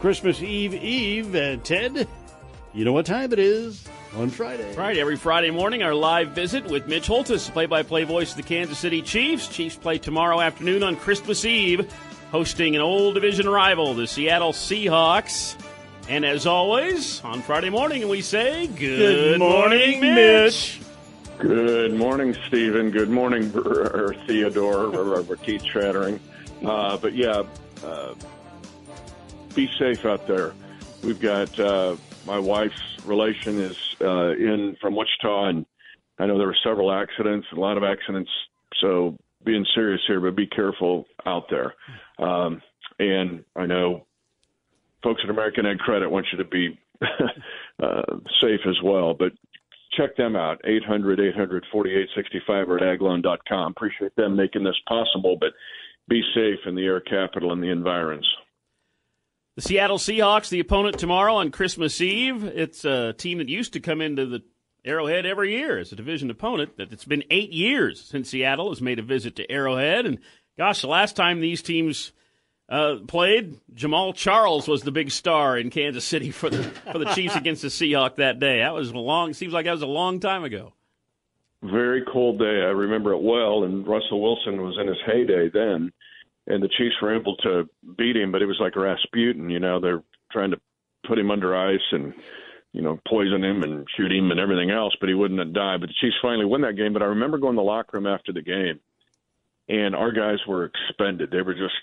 Christmas Eve Eve, uh, Ted. You know what time it is on Friday. Friday, every Friday morning, our live visit with Mitch Holthus, play by play voice of the Kansas City Chiefs. Chiefs play tomorrow afternoon on Christmas Eve, hosting an old division rival, the Seattle Seahawks. And as always, on Friday morning, we say, Good, Good morning, Mitch. Good morning, Stephen. Good morning, or Theodore, or, or Keith Chattering. Uh, but yeah, uh, be safe out there. We've got uh, my wife's relation is uh, in from Wichita, and I know there were several accidents, a lot of accidents. So being serious here, but be careful out there. Um, and I know folks at American Ag Credit want you to be uh, safe as well, but check them out 800 800 4865 or at agloan.com. Appreciate them making this possible, but be safe in the air capital and the environs. The Seattle Seahawks, the opponent tomorrow on Christmas Eve. It's a team that used to come into the Arrowhead every year as a division opponent. That it's been eight years since Seattle has made a visit to Arrowhead, and gosh, the last time these teams uh, played, Jamaal Charles was the big star in Kansas City for the for the Chiefs against the Seahawks that day. That was a long. Seems like that was a long time ago. Very cold day. I remember it well, and Russell Wilson was in his heyday then and the Chiefs were able to beat him, but it was like Rasputin. You know, they're trying to put him under ice and you know poison him and shoot him and everything else, but he wouldn't die. But the Chiefs finally win that game. But I remember going to the locker room after the game, and our guys were expended. They were just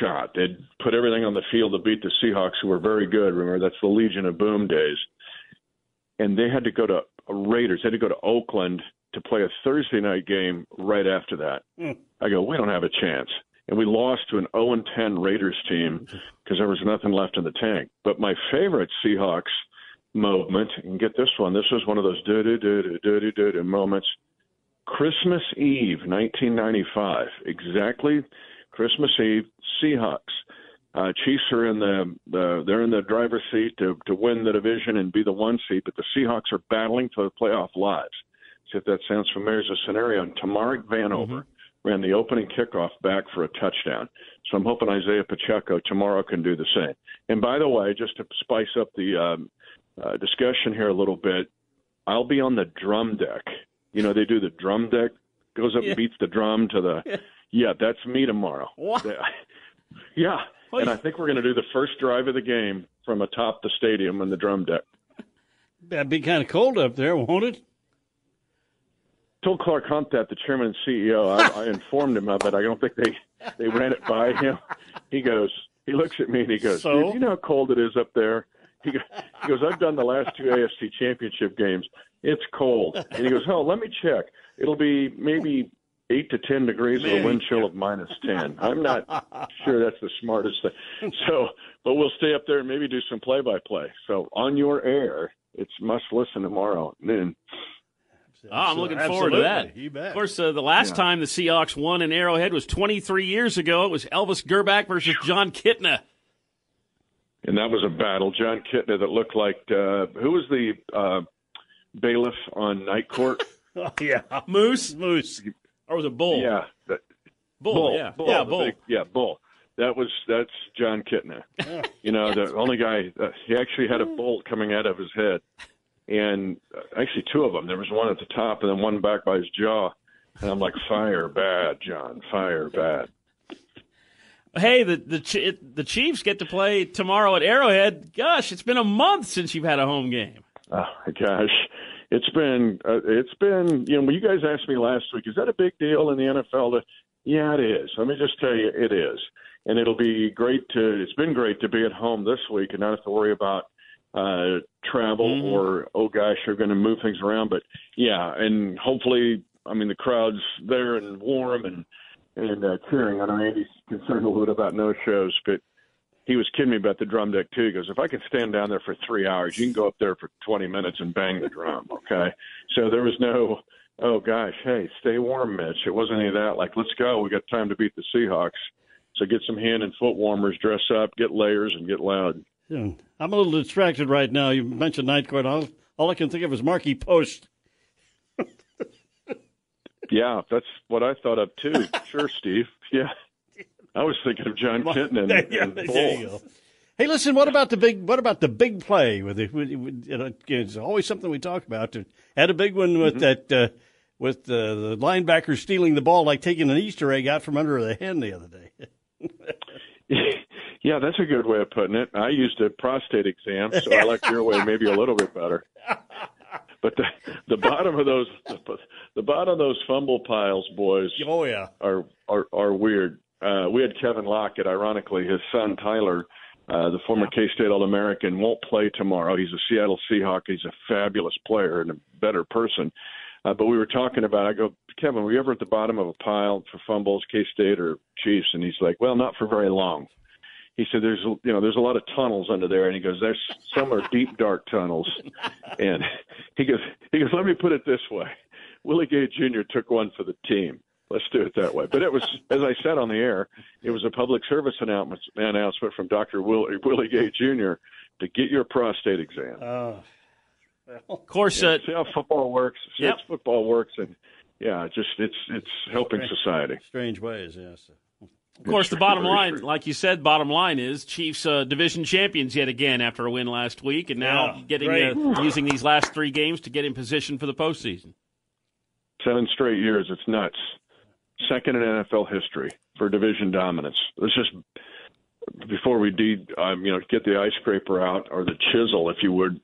shot. They'd put everything on the field to beat the Seahawks, who were very good. Remember, that's the Legion of Boom days. And they had to go to Raiders. They had to go to Oakland to play a Thursday night game right after that. Mm. I go, we don't have a chance and we lost to an 0 10 Raiders team because there was nothing left in the tank. But my favorite Seahawks moment, and get this one, this was one of those do do do do do do do moments. Christmas Eve, 1995, exactly Christmas Eve, Seahawks. Uh, Chiefs are in the, the they're in the driver's seat to to win the division and be the one seat, but the Seahawks are battling for the playoff lives. See if that sounds familiar as a scenario. And Tamarick Vanover. Mm-hmm ran the opening kickoff back for a touchdown. So I'm hoping Isaiah Pacheco tomorrow can do the same. And by the way, just to spice up the um, uh, discussion here a little bit, I'll be on the drum deck. You know, they do the drum deck, goes up yeah. and beats the drum to the. Yeah, yeah that's me tomorrow. What? Yeah. And I think we're going to do the first drive of the game from atop the stadium on the drum deck. That'd be kind of cold up there, won't it? Told Clark Hunt that the chairman and CEO. I, I informed him of it. I don't think they they ran it by him. He goes. He looks at me and he goes, so? "Dude, you know how cold it is up there." He goes, he goes, "I've done the last two AFC Championship games. It's cold." And he goes, "Oh, let me check. It'll be maybe eight to ten degrees with a wind chill of minus ten. I'm not sure that's the smartest thing. So, but we'll stay up there and maybe do some play by play. So on your air, it's must listen tomorrow noon. Oh, I'm looking forward to that. Of course, uh, the last yeah. time the Seahawks won in Arrowhead was 23 years ago. It was Elvis Grbac versus Jon Kitna. And that was a battle. Jon Kitna that looked like uh, who was the uh, bailiff on Night Court? oh, yeah, Moose. Moose. Or was it Bull? Yeah, bull, bull. Yeah, bull, yeah, Bull. Big, yeah, Bull. That was that's Jon Kitna. you know, the only guy. Uh, he actually had a bolt coming out of his head and uh, actually two of them. There was one at the top and then one back by his jaw. And I'm like, fire bad, John, fire bad. Hey, the the the Chiefs get to play tomorrow at Arrowhead. Gosh, it's been a month since you've had a home game. Oh my gosh, it's been uh, it's been you know when you guys asked me last week, is that a big deal in the NFL? To, yeah, it is. Let me just tell you, it is, and it'll be great to. It's been great to be at home this week and not have to worry about uh, travel mm-hmm. or oh gosh, they're going to move things around. But yeah, and hopefully, I mean the crowd's there and warm and and uh, cheering. I know Andy's concerned a little bit about no shows, but he was kidding me about the drum deck too. He goes, if I can stand down there for three hours, you can go up there for 20 minutes and bang the drum. Okay. So there was no, oh gosh, hey, stay warm, Mitch. It wasn't any of that. Like, let's go. We got time to beat the Seahawks. So get some hand and foot warmers, dress up, get layers, and get loud. Yeah. I'm a little distracted right now. You mentioned night court. All, all I can think of is Markie Post. yeah, that's what I thought of too. sure, Steve. Yeah. I was thinking of Jon Kitna and, and go. Hey, listen. What about the big? What about the big play? With, it, with, with you know, it's always something we talk about. Had a big one with mm-hmm. that uh, with uh, the linebacker stealing the ball, like taking an Easter egg out from under the hen the other day. yeah, that's a good way of putting it. I used a prostate exam, so I like your way maybe a little bit better. But the the bottom of those the, the bottom of those fumble piles, boys. Oh yeah, are are are weird uh, we had Kevin Lockett. Ironically, his son Tyler, uh, the former K State All American, won't play tomorrow. He's a Seattle Seahawk. He's a fabulous player and a better person. Uh, but we were talking about. I go, Kevin, were you ever at the bottom of a pile for fumbles, K State or Chiefs? And he's like, Well, not for very long. He said, "There's you know there's a lot of tunnels under there," and he goes, "There's some are deep dark tunnels." and he goes, he goes, "Let me put it this way: Willie Gay Jr. took one for the team." Let's do it that way. But it was, as I said on the air, it was a public service announcement, announcement from Dr. Willie, Willie Gay Jr. to get your prostate exam. Uh, of course, yeah, uh, see how football works. See yep. how football works, and yeah, just it's it's helping strange, society. Strange ways, yes. Of course, the bottom line, like you said, bottom line is Chiefs uh, division champions yet again after a win last week, and now yeah, getting uh, using these last three games to get in position for the postseason. Seven straight years, it's nuts second in NFL history for division dominance. Let's just before we de- um, you know get the ice scraper out or the chisel, if you would,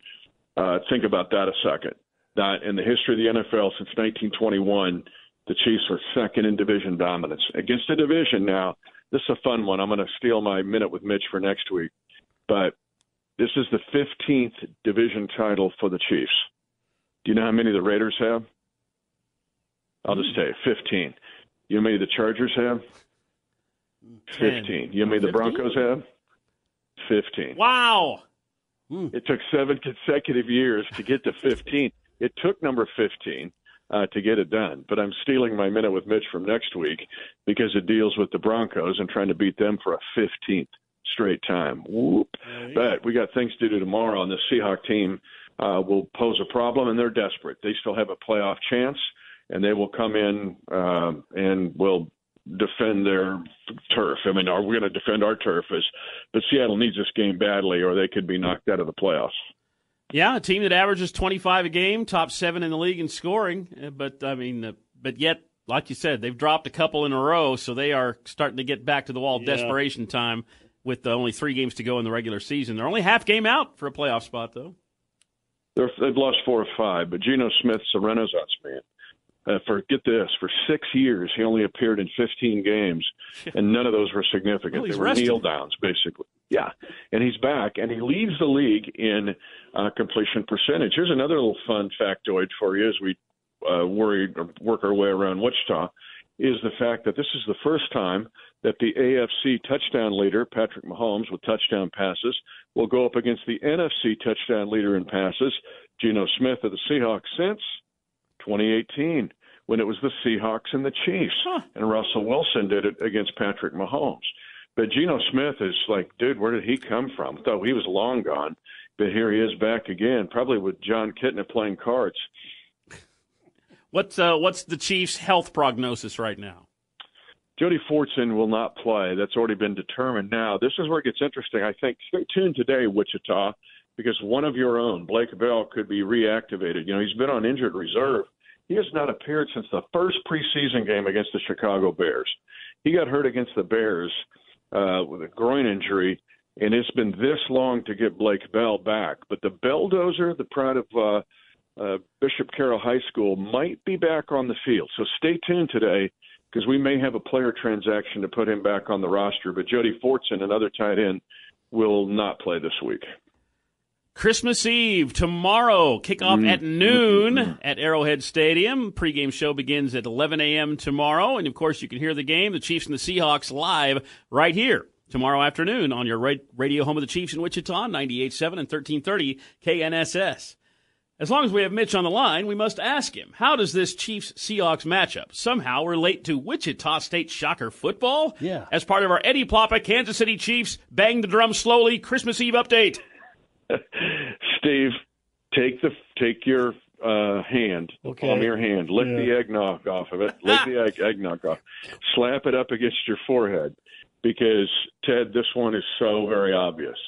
uh, think about that a second. That in the history of the NFL since 1921, the Chiefs are second in division dominance against a division. Now, this is a fun one. I'm going to steal my minute with Mitch for next week, but this is the 15th division title for the Chiefs. Do you know how many the Raiders have? I'll just tell you, 15. You know how many the Chargers have? Fifteen. You know how many the Broncos have? Fifteen. Wow. It took seven consecutive years to get to fifteen. It took number fifteen uh, to get it done. But I'm stealing my minute with Mitch from next week because it deals with the Broncos and trying to beat them for a fifteenth straight time. Whoop. But we got things to do tomorrow, and the Seahawk team uh, will pose a problem, and they're desperate. They still have a playoff chance and they will come in uh, and will defend their turf. I mean, are we going to defend our turf? As but Seattle needs this game badly, or they could be knocked out of the playoffs. Yeah, a team that averages 25 a game, top seven in the league in scoring. Uh, but I mean, uh, but yet, like you said, they've dropped a couple in a row, so they are starting to get back to the wall. Yeah. Desperation time with only three games to go in the regular season. They're only half game out for a playoff spot, though. They're, they've lost four or five, but Geno Smith's a renaissance man uh, for get this for six years he only appeared in 15 games and none of those were significant. Well, they were rested. kneel downs basically. Yeah. And he's back and he leads the league in uh, completion percentage. Here's another little fun factoid for you as we uh, worry work our way around wichita is the fact that this is the first time that the AFC touchdown leader, Patrick Mahomes, with touchdown passes, will go up against the NFC touchdown leader in passes, Geno Smith of the Seahawks, since 2018 when it was the Seahawks and the Chiefs, huh. and Russell Wilson did it against Patrick Mahomes. But Geno Smith is like, dude, where did he come from? Thought he was long gone, but here he is back again, probably with Jon Kitna playing cards. What's uh, what's the Chiefs' health prognosis right now? Jody Fortson will not play. That's already been determined. Now, this is where it gets interesting. I think stay tuned today, Wichita, because one of your own, Blake Bell, could be reactivated. You know, he's been on injured reserve. He has not appeared since the first preseason game against the Chicago Bears. He got hurt against the Bears uh, with a groin injury, and it's been this long to get Blake Bell back. But the Belldozer, the pride of uh, uh, Bishop Carroll High School, might be back on the field. So stay tuned today because we may have a player transaction to put him back on the roster. But Jody Fortson, another tight end, will not play this week. Christmas Eve tomorrow, kickoff at mm-hmm. noon mm-hmm. at Arrowhead Stadium. Pregame show begins at 11 a.m. tomorrow, and of course you can hear the game, the Chiefs and the Seahawks live right here tomorrow afternoon on your radio home of the Chiefs in Wichita, 98.7 and 1330 KNSS. As long as we have Mitch on the line, we must ask him, how does this Chiefs Seahawks matchup somehow relate to Wichita State Shocker football? Yeah. As part of our Eddie Ploppa Kansas City Chiefs Bang the Drum Slowly Christmas Eve update. Steve, take the take your uh, hand, Okay. palm your hand, lick Yeah. the eggnog off of it, lick the egg, eggnog off, slap it up against your forehead, because Ted, this one is so very obvious.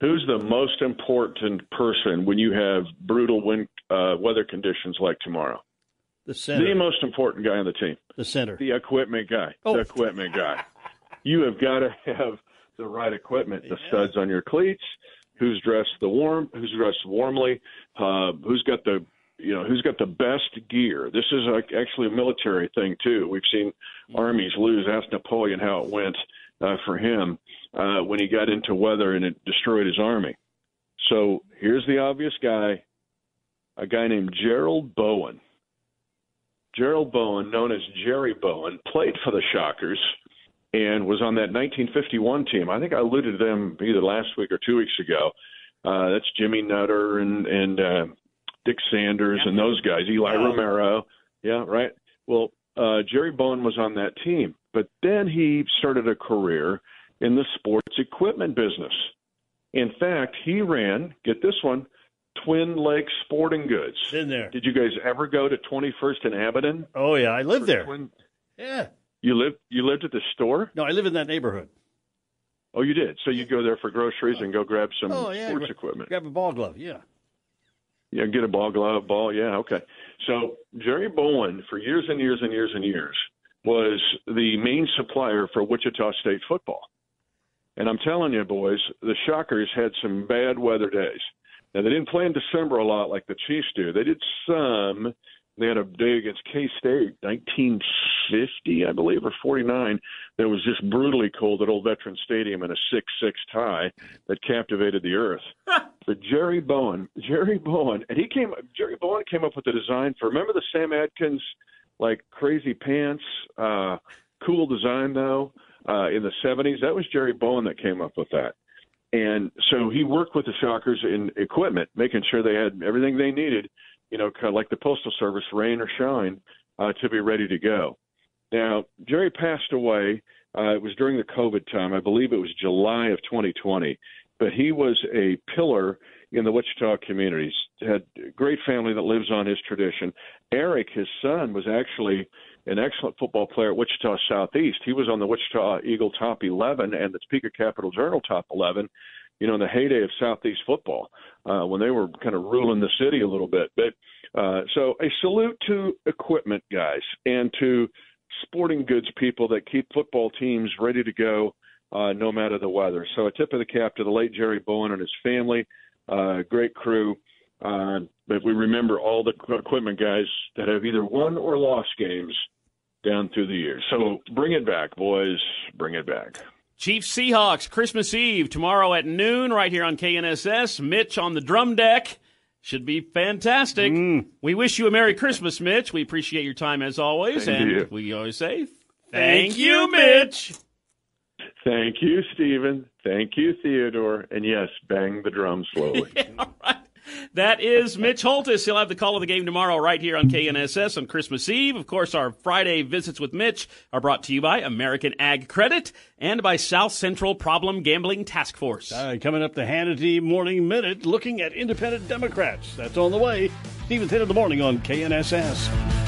Who's the most important person when you have brutal wind uh, weather conditions like tomorrow? The center. The most important guy on the team, The center. the equipment guy, Oh. the equipment guy. You have got to have the right equipment, the studs on your cleats, who's dressed the warm, who's dressed warmly, uh, who's got the you know who's got the best gear. This is a, actually a military thing too. We've seen armies lose. Ask Napoleon how it went uh, for him uh, when he got into weather and it destroyed his army. So here's the obvious guy, a guy named Gerald Bowen. Gerald Bowen, known as Jerry Bowen, played for the Shockers and was on that 1951 team. I think I alluded to them either last week or two weeks ago. Uh, that's Jimmy Nutter and and uh, Dick Sanders and those guys, Eli Romero. Yeah, right. Well, uh, Jerry Bowen was on that team, but then he started a career in the sports equipment business. In fact, he ran. Get this one. Twin Lakes Sporting Goods. Been there. Did you guys ever go to 21st and Amidon? Oh yeah, I lived there. Twin, Yeah. You lived you lived at the store? No, I live in that neighborhood. Oh, you did. So you go there for groceries and go grab some Oh yeah. sports equipment. Grab a ball glove. Yeah. Yeah, get a ball glove, ball. Yeah, okay. So Jerry Bowen, for years and years and years and years, was the main supplier for Wichita State football. And I'm telling you, boys, the Shockers had some bad weather days. Now they didn't play in December a lot like the Chiefs do. They did some. They had a day against K State, 1950, I believe, or 49. That was just brutally cold at Old Veteran Stadium in a six-six tie that captivated the earth. But Jerry Bowen, Jerry Bowen, and he came. Jerry Bowen came up with the design for. Remember the Sam Adkins, like crazy pants, uh, cool design though, uh, in the '70s. That was Jerry Bowen that came up with that. And so he worked with the Shockers in equipment, making sure they had everything they needed, you know, kind of like the Postal Service, rain or shine, uh, to be ready to go. Now, Jerry passed away. Uh, it was during the COVID time. I believe it was July of 2020. But he was a pillar in the Wichita communities. Had a great family that lives on his tradition. Eric, his son, was actually an excellent football player at Wichita Southeast. He was on the Wichita Eagle top 11 and the Topeka Capital Journal top 11. You know, in the heyday of Southeast football, uh, when they were kind of ruling the city a little bit. But uh, so, a salute to equipment guys and to sporting goods people that keep football teams ready to go uh, no matter the weather. So a tip of the cap to the late Jerry Bowen and his family. Uh, great crew. Uh, but we remember all the equipment guys that have either won or lost games down through the years. So bring it back, boys. Bring it back. Chiefs Seahawks Christmas Eve tomorrow at noon right here on KNSS. Mitch on the drum deck. Should be fantastic. Mm. We wish you a Merry Christmas, Mitch. We appreciate your time as always. Same to and you. we always say, Thank you, Mitch. Thank you, Stephen. Thank you, Theodore. And yes, bang the drum slowly. All right. That is Mitch Holthus. He'll have the call of the game tomorrow right here on KNSS on Christmas Eve. Of course, our Friday visits with Mitch are brought to you by American Ag Credit and by South Central Problem Gambling Task Force. Coming up the Hannity Morning Minute, looking at independent Democrats. That's on the way. Stevens Hit of the Morning on KNSS.